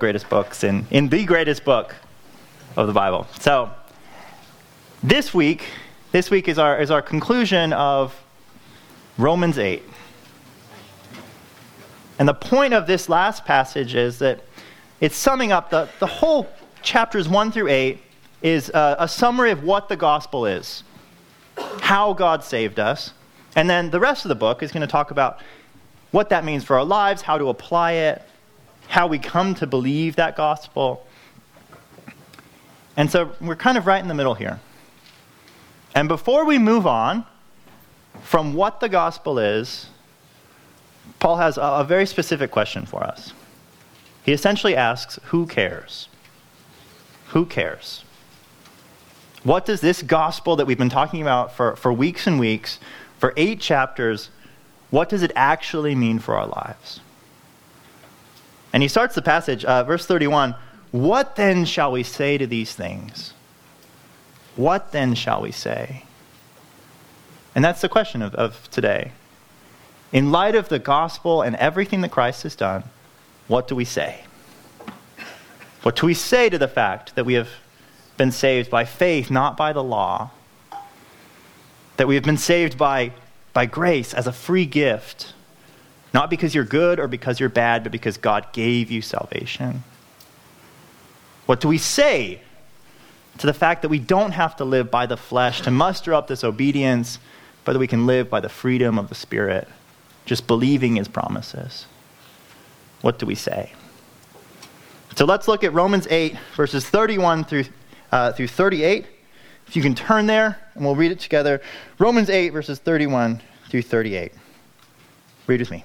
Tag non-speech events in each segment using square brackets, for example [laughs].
greatest books in, in the greatest book of the Bible. So this week, this week is our is our conclusion of Romans 8. And the point of this last passage is that it's summing up the, the whole chapters 1 through 8 is a, a summary of what the gospel is, how God saved us. And then the rest of the book is going to talk about what that means for our lives, how to apply it, how we come to believe that gospel. And so we're kind of right in the middle here. And before we move on from what the gospel is, Paul has a, a very specific question for us. He essentially asks, Who cares? Who cares? What does this gospel that we've been talking about for, for weeks and weeks, for eight chapters, what does it actually mean for our lives? And he starts the passage, uh, verse 31 What then shall we say to these things? What then shall we say? And that's the question of, of today. In light of the gospel and everything that Christ has done, what do we say? What do we say to the fact that we have been saved by faith, not by the law? That we have been saved by, by grace as a free gift not because you're good or because you're bad, but because God gave you salvation. What do we say to the fact that we don't have to live by the flesh to muster up this obedience, but that we can live by the freedom of the Spirit, just believing His promises? What do we say? So let's look at Romans 8, verses 31 through, uh, through 38. If you can turn there, and we'll read it together. Romans 8, verses 31 through 38. Read with me.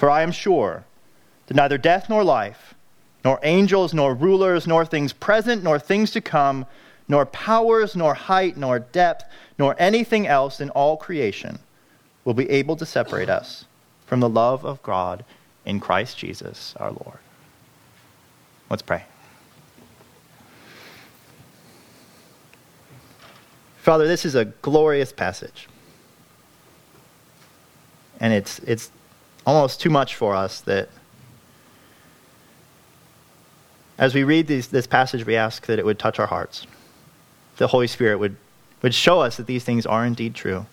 For I am sure that neither death nor life, nor angels, nor rulers, nor things present, nor things to come, nor powers, nor height, nor depth, nor anything else in all creation will be able to separate us from the love of God in Christ Jesus our Lord. Let's pray. Father, this is a glorious passage. And it's, it's almost too much for us that as we read these, this passage, we ask that it would touch our hearts. The Holy Spirit would, would show us that these things are indeed true.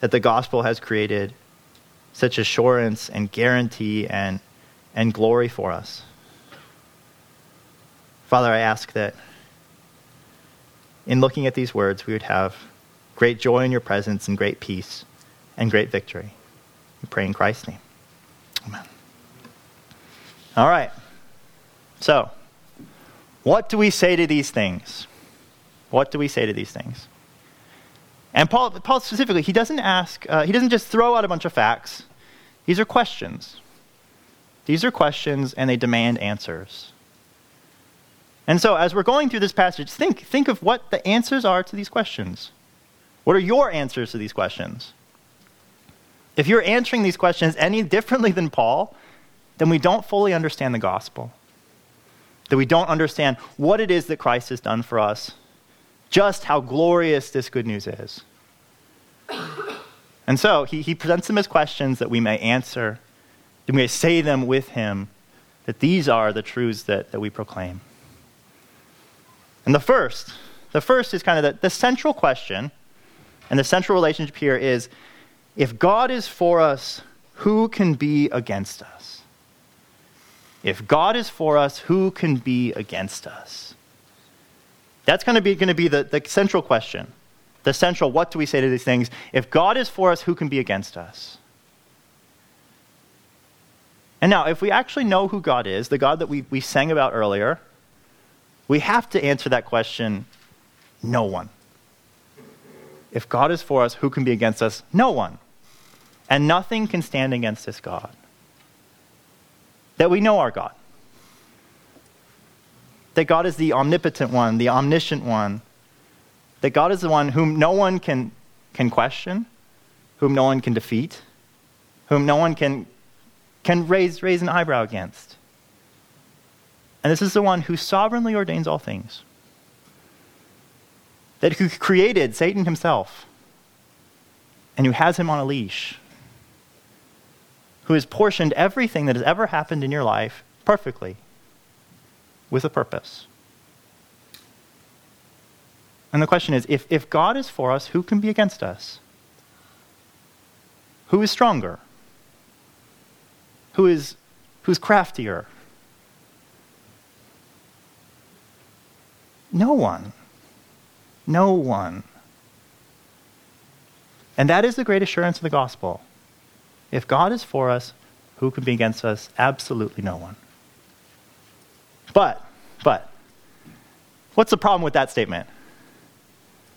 That the gospel has created such assurance and guarantee and, and glory for us. Father, I ask that in looking at these words, we would have great joy in your presence and great peace and great victory. We pray in Christ's name. Amen. All right. So, what do we say to these things? What do we say to these things? And Paul, Paul specifically, he doesn't ask, uh, he doesn't just throw out a bunch of facts. These are questions. These are questions, and they demand answers. And so, as we're going through this passage, think, think of what the answers are to these questions. What are your answers to these questions? If you're answering these questions any differently than Paul, then we don't fully understand the gospel. That we don't understand what it is that Christ has done for us, just how glorious this good news is. And so he, he presents them as questions that we may answer, that we may say them with him, that these are the truths that, that we proclaim. And the first, the first is kind of the, the central question, and the central relationship here is if God is for us, who can be against us? If God is for us, who can be against us? That's going to be, going to be the, the central question. The central, what do we say to these things? If God is for us, who can be against us? And now, if we actually know who God is, the God that we, we sang about earlier, we have to answer that question no one. If God is for us, who can be against us? No one. And nothing can stand against this God. That we know our God. That God is the omnipotent one, the omniscient one. That God is the one whom no one can, can question, whom no one can defeat, whom no one can, can raise, raise an eyebrow against. And this is the one who sovereignly ordains all things. That who created Satan himself and who has him on a leash. Who has portioned everything that has ever happened in your life perfectly with a purpose. And the question is if, if God is for us, who can be against us? Who is stronger? Who is who's craftier? No one. No one. And that is the great assurance of the gospel. If God is for us, who can be against us? Absolutely no one. But, but, what's the problem with that statement?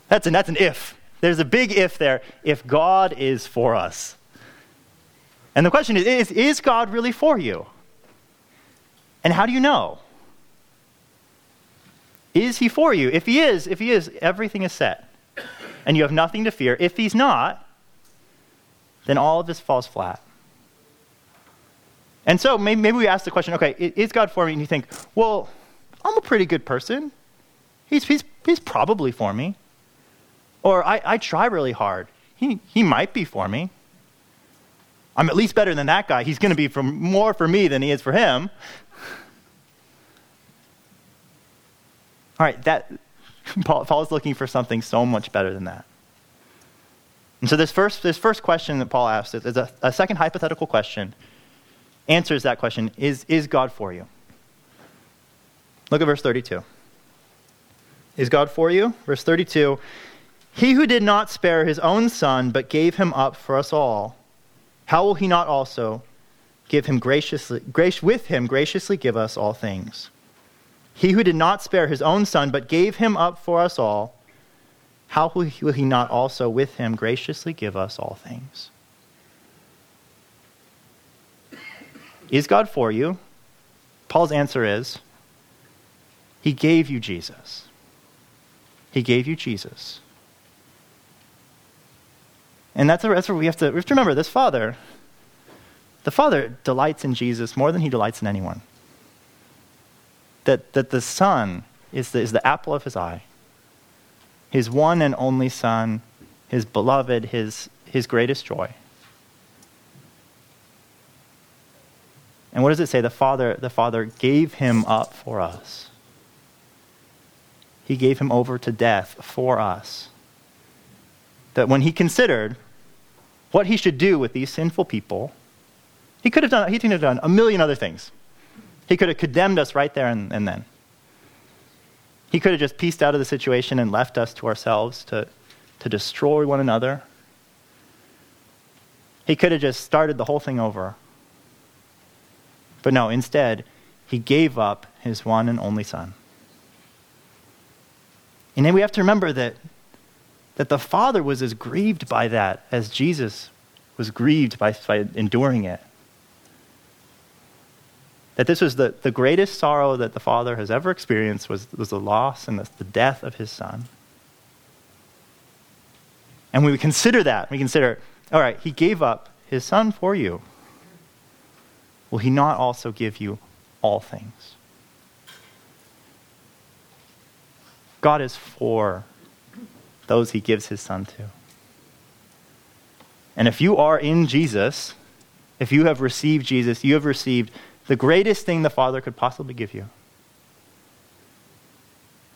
That's an, that's an if. There's a big if there. If God is for us. And the question is, is, is God really for you? And how do you know? Is he for you? If he is, if he is, everything is set. And you have nothing to fear. If he's not, then all of this falls flat. And so maybe, maybe we ask the question okay, is God for me? And you think, well, I'm a pretty good person. He's, he's, he's probably for me. Or I, I try really hard. He, he might be for me. I'm at least better than that guy. He's going to be for, more for me than he is for him. All right, that [laughs] Paul, Paul is looking for something so much better than that. And so this first, this first question that Paul asks is, a, a second hypothetical question. Answers that question is, is God for you? Look at verse 32. Is God for you? Verse 32 He who did not spare his own son, but gave him up for us all, how will he not also give him graciously, grace, with him graciously give us all things? He who did not spare his own son, but gave him up for us all, how will he not also with him graciously give us all things? Is God for you? Paul's answer is He gave you Jesus. He gave you Jesus. And that's, that's where we have, to, we have to remember this Father, the Father delights in Jesus more than he delights in anyone that, that the Son is the, is the apple of his eye, his one and only Son, his beloved, his, his greatest joy. And what does it say? The Father, the Father gave him up for us. He gave him over to death for us. That when he considered what he should do with these sinful people, he could have done, he could have done a million other things. He could have condemned us right there and, and then. He could have just pieced out of the situation and left us to ourselves to, to destroy one another. He could have just started the whole thing over. But no, instead, he gave up his one and only son. And then we have to remember that, that the Father was as grieved by that as Jesus was grieved by, by enduring it. That this was the, the greatest sorrow that the Father has ever experienced was, was the loss and the, the death of his Son. And we consider that, we consider, all right, he gave up his Son for you. Will he not also give you all things? God is for those he gives his Son to. And if you are in Jesus, if you have received Jesus, you have received the greatest thing the Father could possibly give you.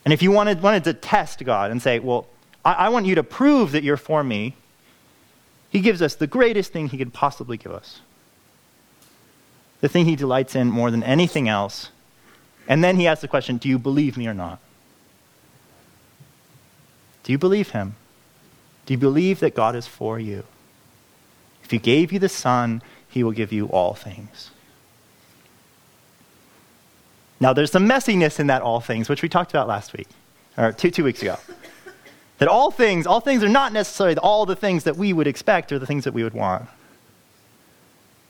And if you wanted, wanted to test God and say, well, I, I want you to prove that you're for me, He gives us the greatest thing He could possibly give us. the thing he delights in more than anything else. And then he asks the question Do you believe me or not? Do you believe him? Do you believe that God is for you? If he gave you the Son, he will give you all things. Now, there's some messiness in that all things, which we talked about last week, or two, two weeks ago. that all things, all things are not necessarily all the things that we would expect or the things that we would want.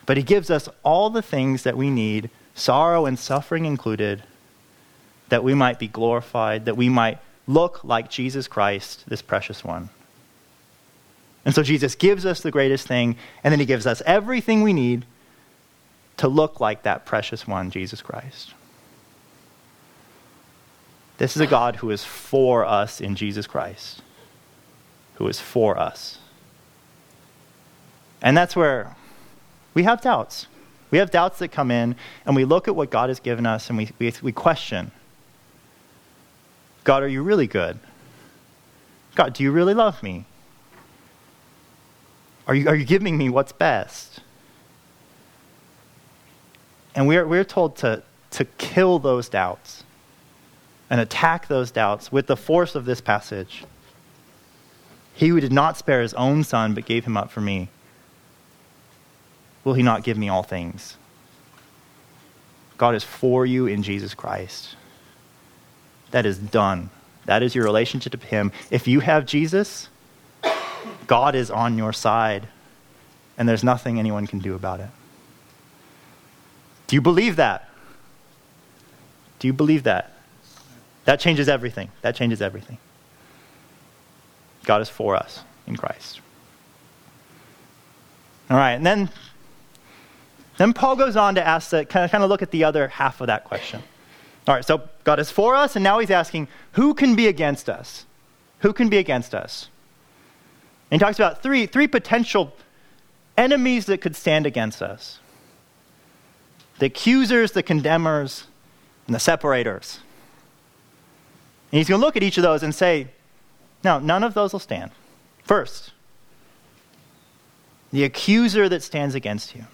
But he gives us all the things that we need, sorrow and suffering included, that we might be glorified, that we might look like Jesus Christ, this precious one. And so Jesus gives us the greatest thing, and then he gives us everything we need to look like that precious one, Jesus Christ. This is a God who is for us in Jesus Christ, who is for us. And that's where we have doubts. We have doubts that come in, and we look at what God has given us and we, we, we question God, are you really good? God, do you really love me? Are you, are you giving me what's best? And we're, we're told to, to kill those doubts and attack those doubts with the force of this passage. He who did not spare his own son, but gave him up for me, will he not give me all things? God is for you in Jesus Christ. That is done. That is your relationship to him. If you have Jesus, God is on your side, and there's nothing anyone can do about it. Do you believe that? Do you believe that? That changes everything. That changes everything. God is for us in Christ. All right, and then, then Paul goes on to ask that, kind of, kind of look at the other half of that question. All right, so God is for us, and now he's asking, who can be against us? Who can be against us? And he talks about three, three potential enemies that could stand against us the accusers, the condemners, and the separators. And he's going to look at each of those and say, no, none of those will stand. First, the accuser that stands against you.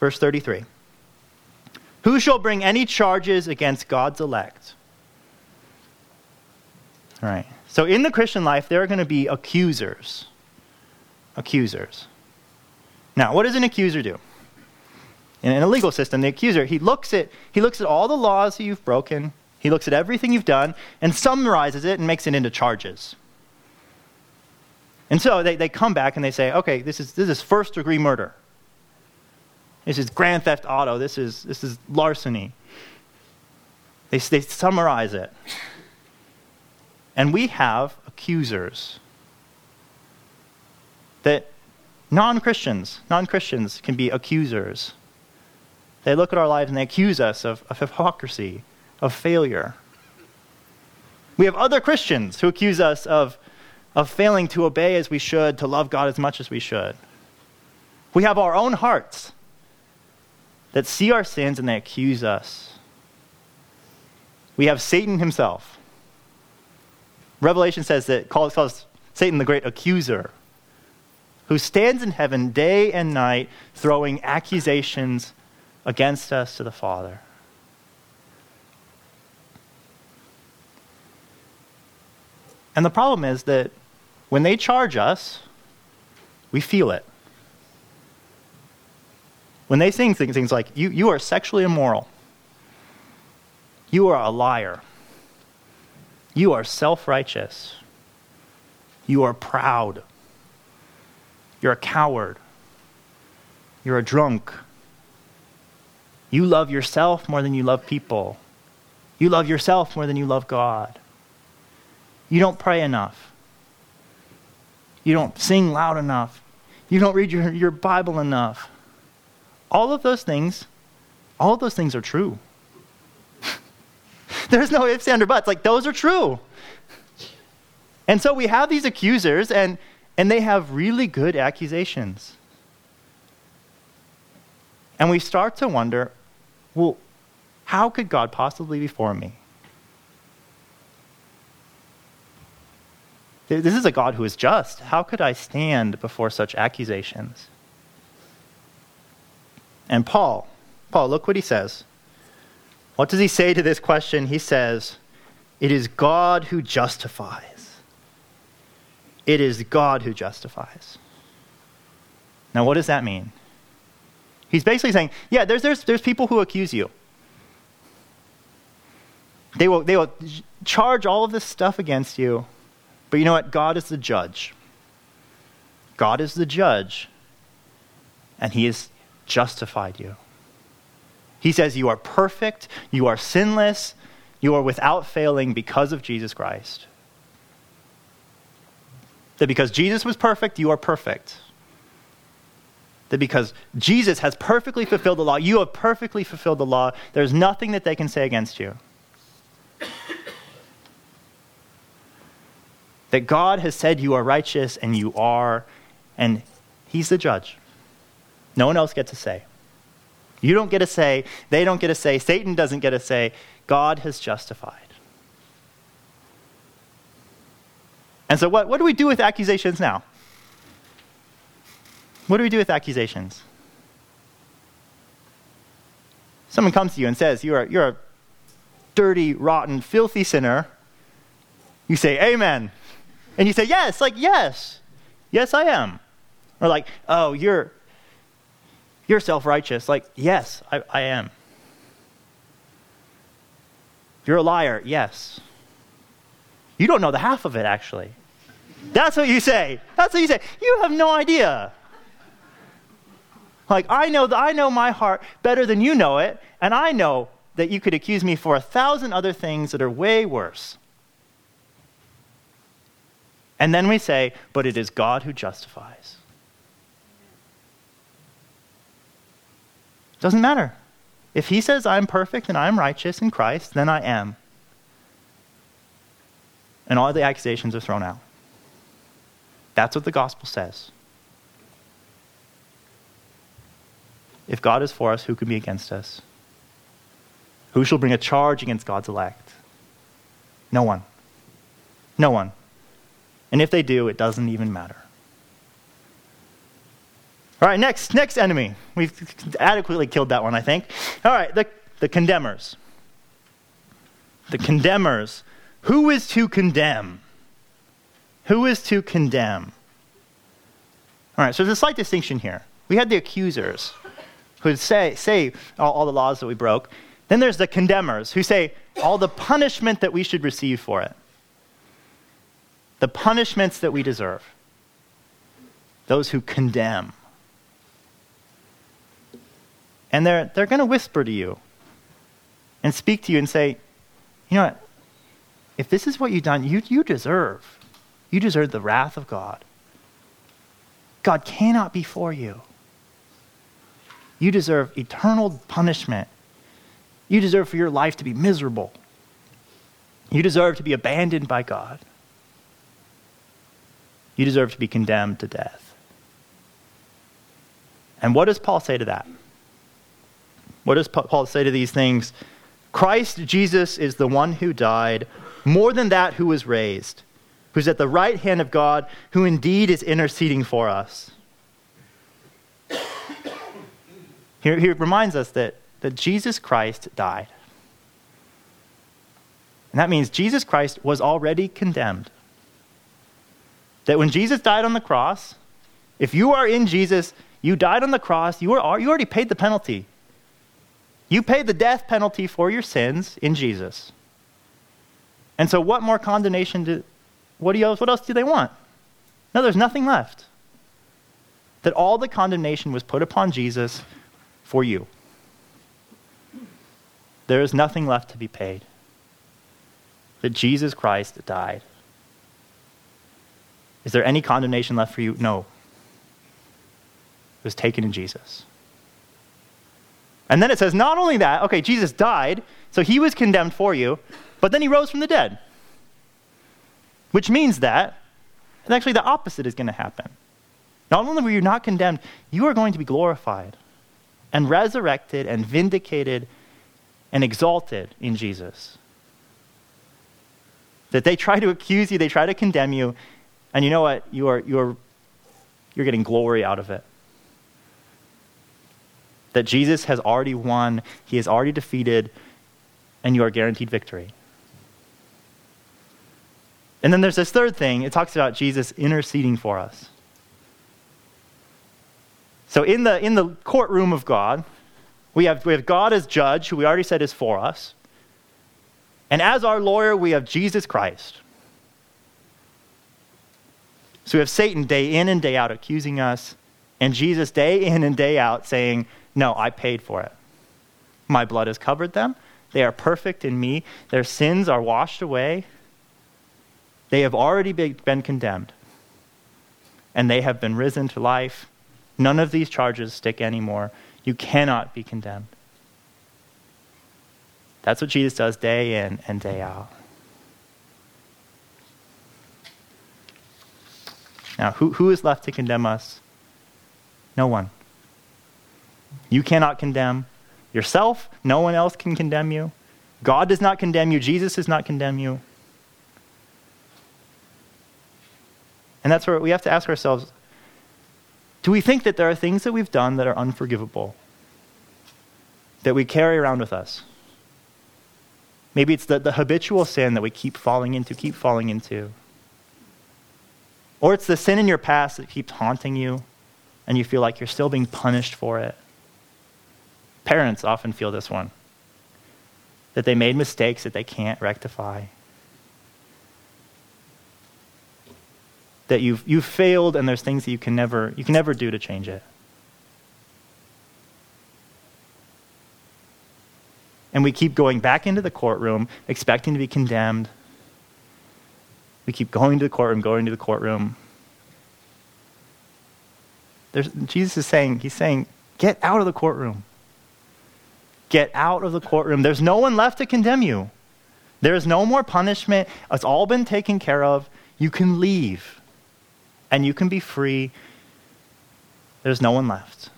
Verse 33 Who shall bring any charges against God's elect? All right. So in the Christian life, there are going to be accusers. Accusers. Now, what does an accuser do? In a legal system, the accuser, he looks at, he looks at all the laws that you've broken, he looks at everything you've done and summarizes it and makes it into charges. And so they, they come back and they say, okay, this is, this is first degree murder. This is grand theft auto. This is, this is larceny. They, they summarize it. And we have accusers that non Christians, non Christians can be accusers. They look at our lives and they accuse us of, of hypocrisy, of failure. We have other Christians who accuse us of, of failing to obey as we should, to love God as much as we should. We have our own hearts that see our sins and they accuse us. We have Satan himself. Revelation says that calls, calls Satan the great accuser, who stands in heaven day and night throwing accusations against us to the Father. And the problem is that when they charge us, we feel it. When they sing things, things like, you, you are sexually immoral, you are a liar, you are self righteous, you are proud, you're a coward, you're a drunk, you love yourself more than you love people, you love yourself more than you love God. You don't pray enough. You don't sing loud enough. You don't read your, your Bible enough. All of those things, all of those things are true. [laughs] There's no ifs, and or buts. Like, those are true. And so we have these accusers, and, and they have really good accusations. And we start to wonder well, how could God possibly be for me? This is a God who is just. How could I stand before such accusations? And Paul, Paul, look what he says. What does he say to this question? He says, It is God who justifies. It is God who justifies. Now, what does that mean? He's basically saying, yeah, there's, there's, there's people who accuse you. They will, they will charge all of this stuff against you, but you know what? God is the judge. God is the judge, and He has justified you. He says, You are perfect, you are sinless, you are without failing because of Jesus Christ. That because Jesus was perfect, you are perfect. That because Jesus has perfectly fulfilled the law, you have perfectly fulfilled the law, there's nothing that they can say against you. That God has said you are righteous and you are, and He's the judge. No one else gets to say. You don't get a say. They don't get a say. Satan doesn't get a say. God has justified. And so, what, what do we do with accusations now? What do we do with accusations? Someone comes to you and says, You're a, you're a dirty, rotten, filthy sinner. You say, Amen. And you say, Yes, like, yes. Yes, I am. Or like, Oh, you're, you're self righteous. Like, yes, I, I am. You're a liar. Yes. You don't know the half of it, actually. That's what you say. That's what you say. You have no idea. Like, I know that I know my heart better than you know it, and I know that you could accuse me for a thousand other things that are way worse. And then we say, but it is God who justifies. Doesn't matter. If he says I'm perfect and I'm righteous in Christ, then I am. And all the accusations are thrown out. That's what the gospel says. If God is for us, who can be against us? Who shall bring a charge against God's elect? No one. No one. And if they do, it doesn't even matter. All right, next, next enemy. We've adequately killed that one, I think. All right, the, the condemners. The condemners. Who is to condemn? Who is to condemn? All right, so there's a slight distinction here. We had the accusers who say, say all, all the laws that we broke. Then there's the condemners who say all the punishment that we should receive for it, the punishments that we deserve. Those who condemn. And they're, they're going to whisper to you and speak to you and say, you know what? If this is what you've done, you, you deserve. You deserve the wrath of God. God cannot be for you. You deserve eternal punishment. You deserve for your life to be miserable. You deserve to be abandoned by God. You deserve to be condemned to death. And what does Paul say to that? What does Paul say to these things? Christ Jesus is the one who died, more than that, who was raised, who's at the right hand of God, who indeed is interceding for us. He, reminds us that, that Jesus Christ died. And that means Jesus Christ was already condemned. That when Jesus died on the cross, if you are in Jesus, you died on the cross, you, are, you already paid the penalty. You paid the death penalty for your sins in Jesus. And so, what more condemnation do, what, do you, what else do they want? No, there's nothing left. That all the condemnation was put upon Jesus for you. There is nothing left to be paid. That Jesus Christ died. Is there any condemnation left for you? No. It was taken in Jesus. And then it says, not only that, okay, Jesus died, so he was condemned for you, but then he rose from the dead. Which means that, and actually the opposite is going to happen. Not only were you not condemned, you are going to be glorified and resurrected and vindicated and exalted in Jesus. That they try to accuse you, they try to condemn you, and you know what? You are, you are, you're getting glory out of it. that Jesus has already won, he has already defeated, and you are guaranteed victory. And then there's this third thing it talks about Jesus interceding for us. So in the, in the courtroom of God, we have, we have God as judge, who we already said is for us. And as our lawyer, we have Jesus Christ. So we have Satan day in and day out accusing us, and Jesus day in and day out saying, No, I paid for it. My blood has covered them. They are perfect in me. Their sins are washed away. They have already been condemned, and they have been risen to life. None of these charges stick anymore. You cannot be condemned. That's what Jesus does day in and day out. Now, who, who is left to condemn us? No one. You cannot condemn yourself. No one else can condemn you. God does not condemn you. Jesus does not condemn you. And that's where we have to ask ourselves do we think that there are things that we've done that are unforgivable, that we carry around with us? Maybe it's the, the habitual sin that we keep falling into, keep falling into. Or it's the sin in your past that keeps haunting you and you feel like you're still being punished for it. Parents often feel this one that they made mistakes that they can't rectify. That you've, you've failed and there's things that you can, never, you can never do to change it. And we keep going back into the courtroom, expecting to be condemned, we keep going to the courtroom, going to the courtroom. There's, Jesus is saying, He's saying, get out of the courtroom. Get out of the courtroom. There's no one left to condemn you. There is no more punishment. It's all been taken care of. You can leave and you can be free. There's no one left.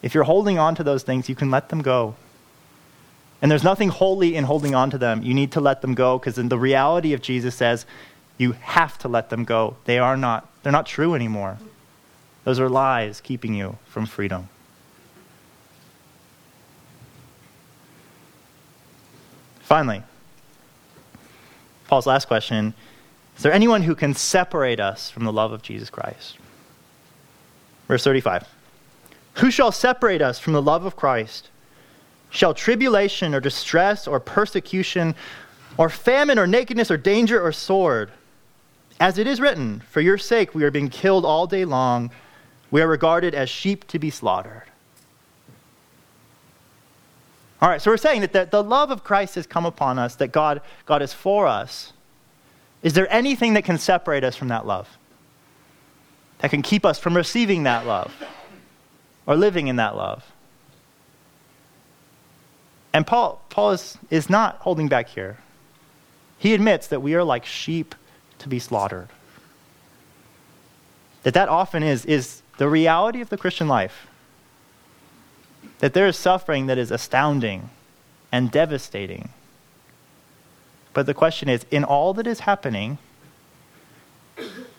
If you're holding on to those things, you can let them go. And there's nothing holy in holding on to them. You need to let them go because in the reality of Jesus says you have to let them go. They are not, they're not true anymore. Those are lies keeping you from freedom. Finally, Paul's last question Is there anyone who can separate us from the love of Jesus Christ? Verse 35 Who shall separate us from the love of Christ? Shall tribulation or distress or persecution or famine or nakedness or danger or sword? As it is written, For your sake we are being killed all day long. We are regarded as sheep to be slaughtered. All right, so we're saying that the, love of Christ has come upon us, that God, God is for us. Is there anything that can separate us from that love? That can keep us from receiving that love or living in that love? And Paul, Paul is, is not holding back here. He admits that we are like sheep to be slaughtered. That that often is, is the reality of the Christian life. That there is suffering that is astounding and devastating. But the question is in all that is happening,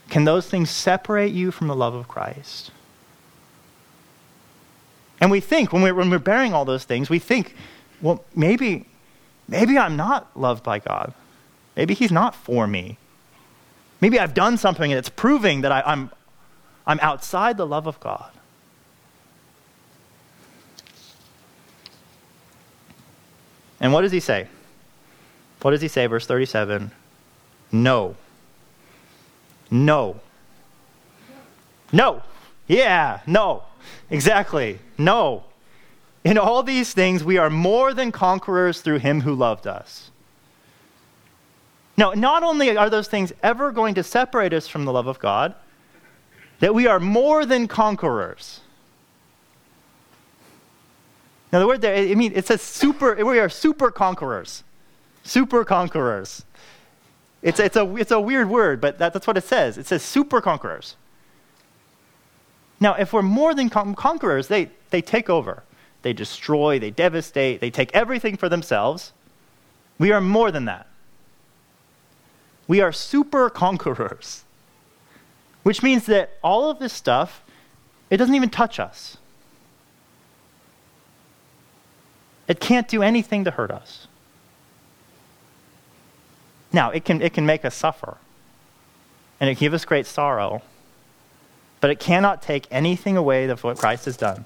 can those things separate you from the love of Christ? And we think, when we're, when we're bearing all those things, we think well, maybe, maybe I'm not loved by God. Maybe He's not for me. Maybe I've done something and it's proving that I, I'm, I'm outside the love of God. And what does he say? What does he say? Verse 37 No. No. No. Yeah, no. Exactly. No. In all these things, we are more than conquerors through him who loved us. Now, not only are those things ever going to separate us from the love of God, that we are more than conquerors. Now, the word there, I mean, it says super, we are super conquerors. Super conquerors. It's, it's, a, it's a weird word, but that, that's what it says. It says super conquerors. Now, if we're more than con- conquerors, they, they take over they destroy, they devastate, they take everything for themselves. We are more than that. We are super conquerors. Which means that all of this stuff, it doesn't even touch us. It can't do anything to hurt us. Now, it can, it can make us suffer, and it can give us great sorrow, but it cannot take anything away of what Christ has done.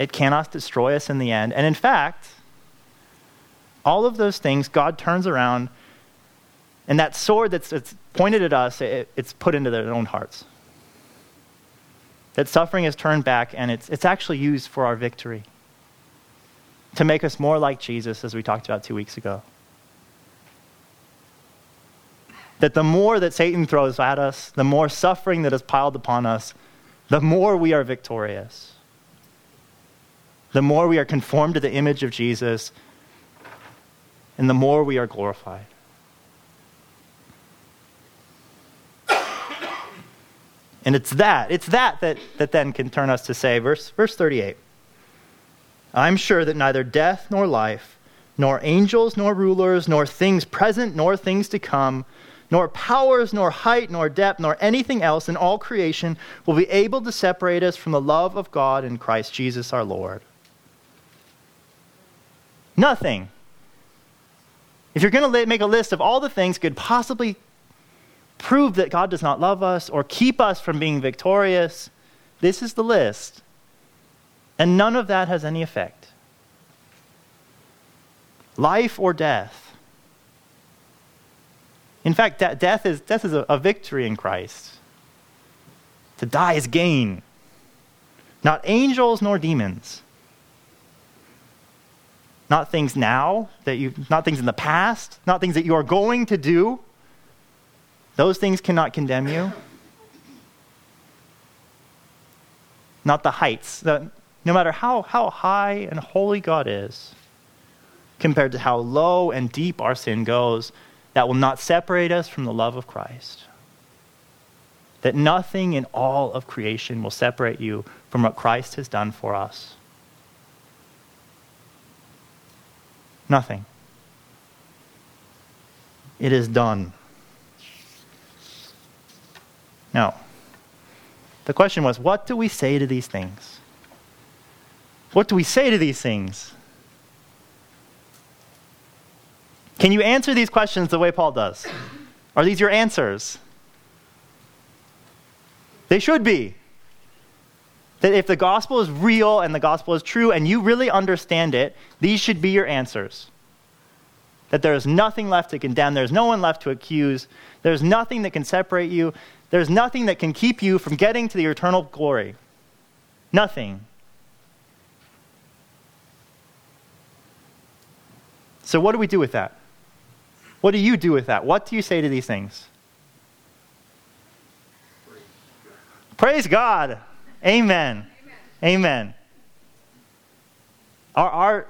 It cannot destroy us in the end. And in fact, all of those things, God turns around, and that sword that's, pointed at us, it, it's put into their own hearts. That suffering is turned back, and it's, it's actually used for our victory to make us more like Jesus, as we talked about two weeks ago. That the more that Satan throws at us, the more suffering that is piled upon us, the more we are victorious. The more we are conformed to the image of Jesus, and the more we are glorified. And it's that, it's that that, that then can turn us to say, verse, verse 38. I'm sure that neither death nor life, nor angels nor rulers, nor things present nor things to come, nor powers, nor height, nor depth, nor anything else in all creation will be able to separate us from the love of God in Christ Jesus our Lord. Nothing. If you're going to make a list of all the things could possibly prove that God does not love us or keep us from being victorious, this is the list. And none of that has any effect. Life or death. In fact, de- death is, death is a, a victory in Christ. To die is gain. Not angels nor demons. Not things now that you not things in the past, not things that you are going to do. Those things cannot condemn you. Not the heights. The, no matter how, how high and holy God is, compared to how low and deep our sin goes, that will not separate us from the love of Christ. That nothing in all of creation will separate you from what Christ has done for us. Nothing. It is done. Now, the question was what do we say to these things? What do we say to these things? Can you answer these questions the way Paul does? Are these your answers? They should be. That if the gospel is real and the gospel is true and you really understand it, these should be your answers. That there is nothing left to condemn, there's no one left to accuse, there's nothing that can separate you, there's nothing that can keep you from getting to the eternal glory. Nothing. So, what do we do with that? What do you do with that? What do you say to these things? Praise God. Amen. Amen. Our, our,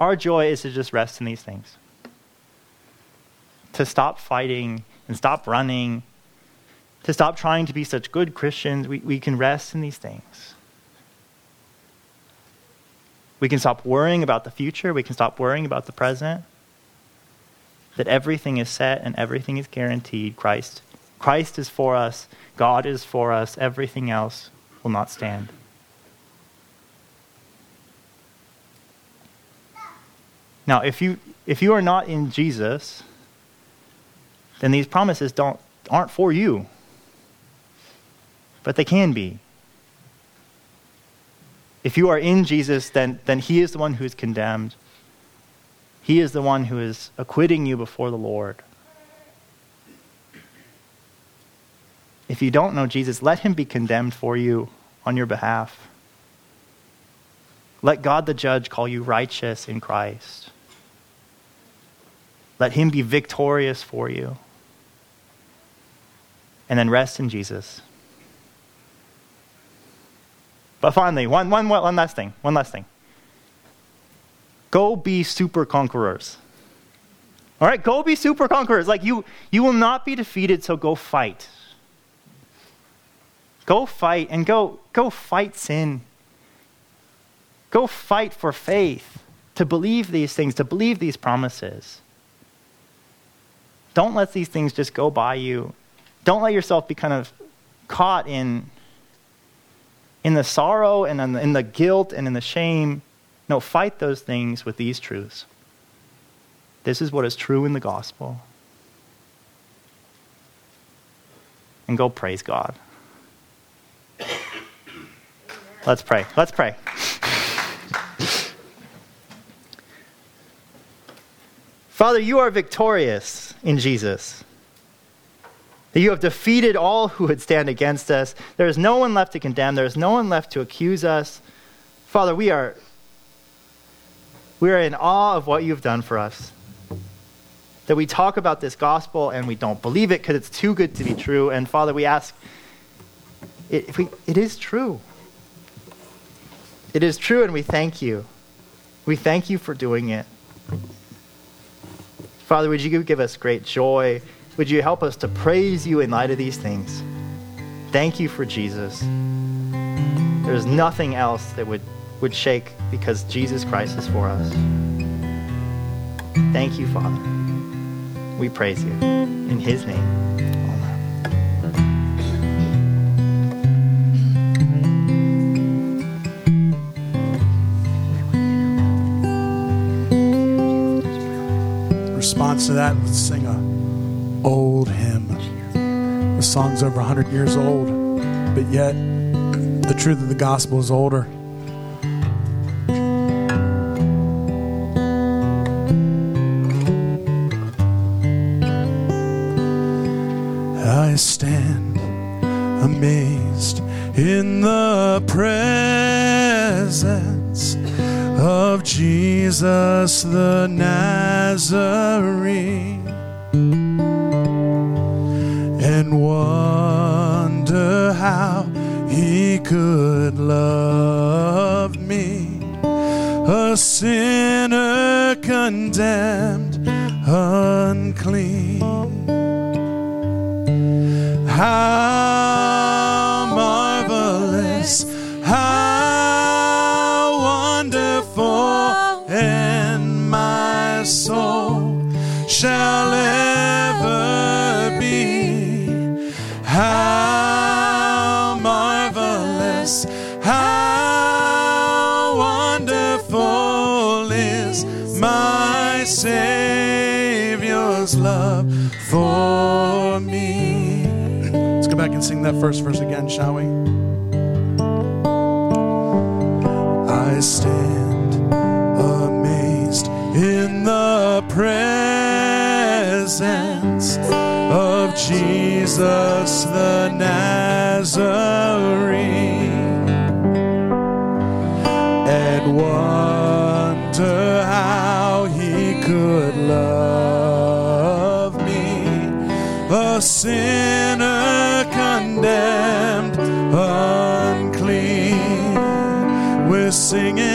our joy is to just rest in these things. To stop fighting and stop running to stop trying to be such good Christians, we, we can rest in these things. We can stop worrying about the future. We can stop worrying about the present. That everything is set and everything is guaranteed. Christ, Christ is for us. God is for us. Everything else will not stand. Now, if you, if you are not in Jesus, then these promises don't, aren't for you but they can be. If you are in Jesus, then, then He is the one who is condemned. He is the one who is acquitting you before the Lord. If you don't know Jesus, let Him be condemned for you on your behalf. Let God the judge call you righteous in Christ. Let Him be victorious for you. And then rest in Jesus. But finally, one, one, one last thing. One last thing. Go be super conquerors. All right, go be super conquerors. Like you, you will not be defeated, so go fight. Go fight and go, go fight sin. Go fight for faith, to believe these things, to believe these promises. Don't let these things just go by you. Don't let yourself be kind of caught in, in the sorrow and in the, in the guilt and in the shame. No, fight those things with these truths. This is what is true in the gospel. And go praise God. Let's pray. Let's pray. Father, you are victorious in Jesus. That you have defeated all who would stand against us. There is no one left to condemn. There is no one left to accuse us. Father, we are, we are in awe of what you've done for us. That we talk about this gospel and we don't believe it because it's too good to be true. And Father, we ask, we, it is true. It is true, and we thank you. We thank you for doing it. Father, would you give us great joy? Would you help us to praise you in light of these things? Thank you for Jesus. There's nothing else that would, would shake because Jesus Christ is for us. Thank you, Father. We praise you. In his name. Response to that, let's sing a old hymn. The song's over 100 years old, but yet the truth of the gospel is older. I stand amazed in the presence of Jesus the Nazarene condemned unclean. How marvelous, how wonderful, and my soul shall sing that first verse again, shall we? I stand amazed in the presence of Jesus the Nazarene and wonder how he could love me, a sinner singing,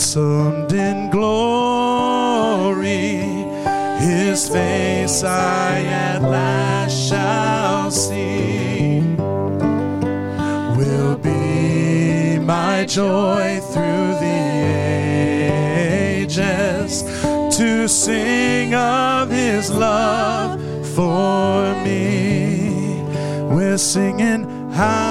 ransomed in glory, his face I at last shall see. Will be my joy through the ages to sing of his love for me. We're singing, How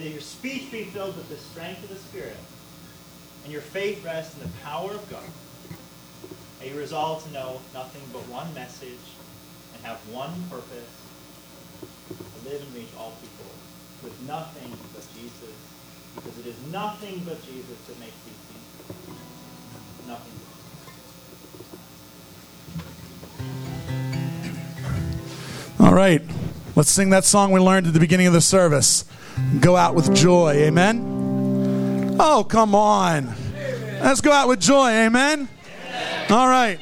May your speech be filled with the strength of the Spirit, and your faith rest in the power of God. May you resolve to know nothing but one message and have one purpose to live and reach all people with nothing but Jesus, because it is nothing but Jesus that makes these things. Nothing but all right. Let's sing that song we learned at the beginning of the service. Go out with joy. Amen. Oh, come on. Let's go out with joy. Amen. All right.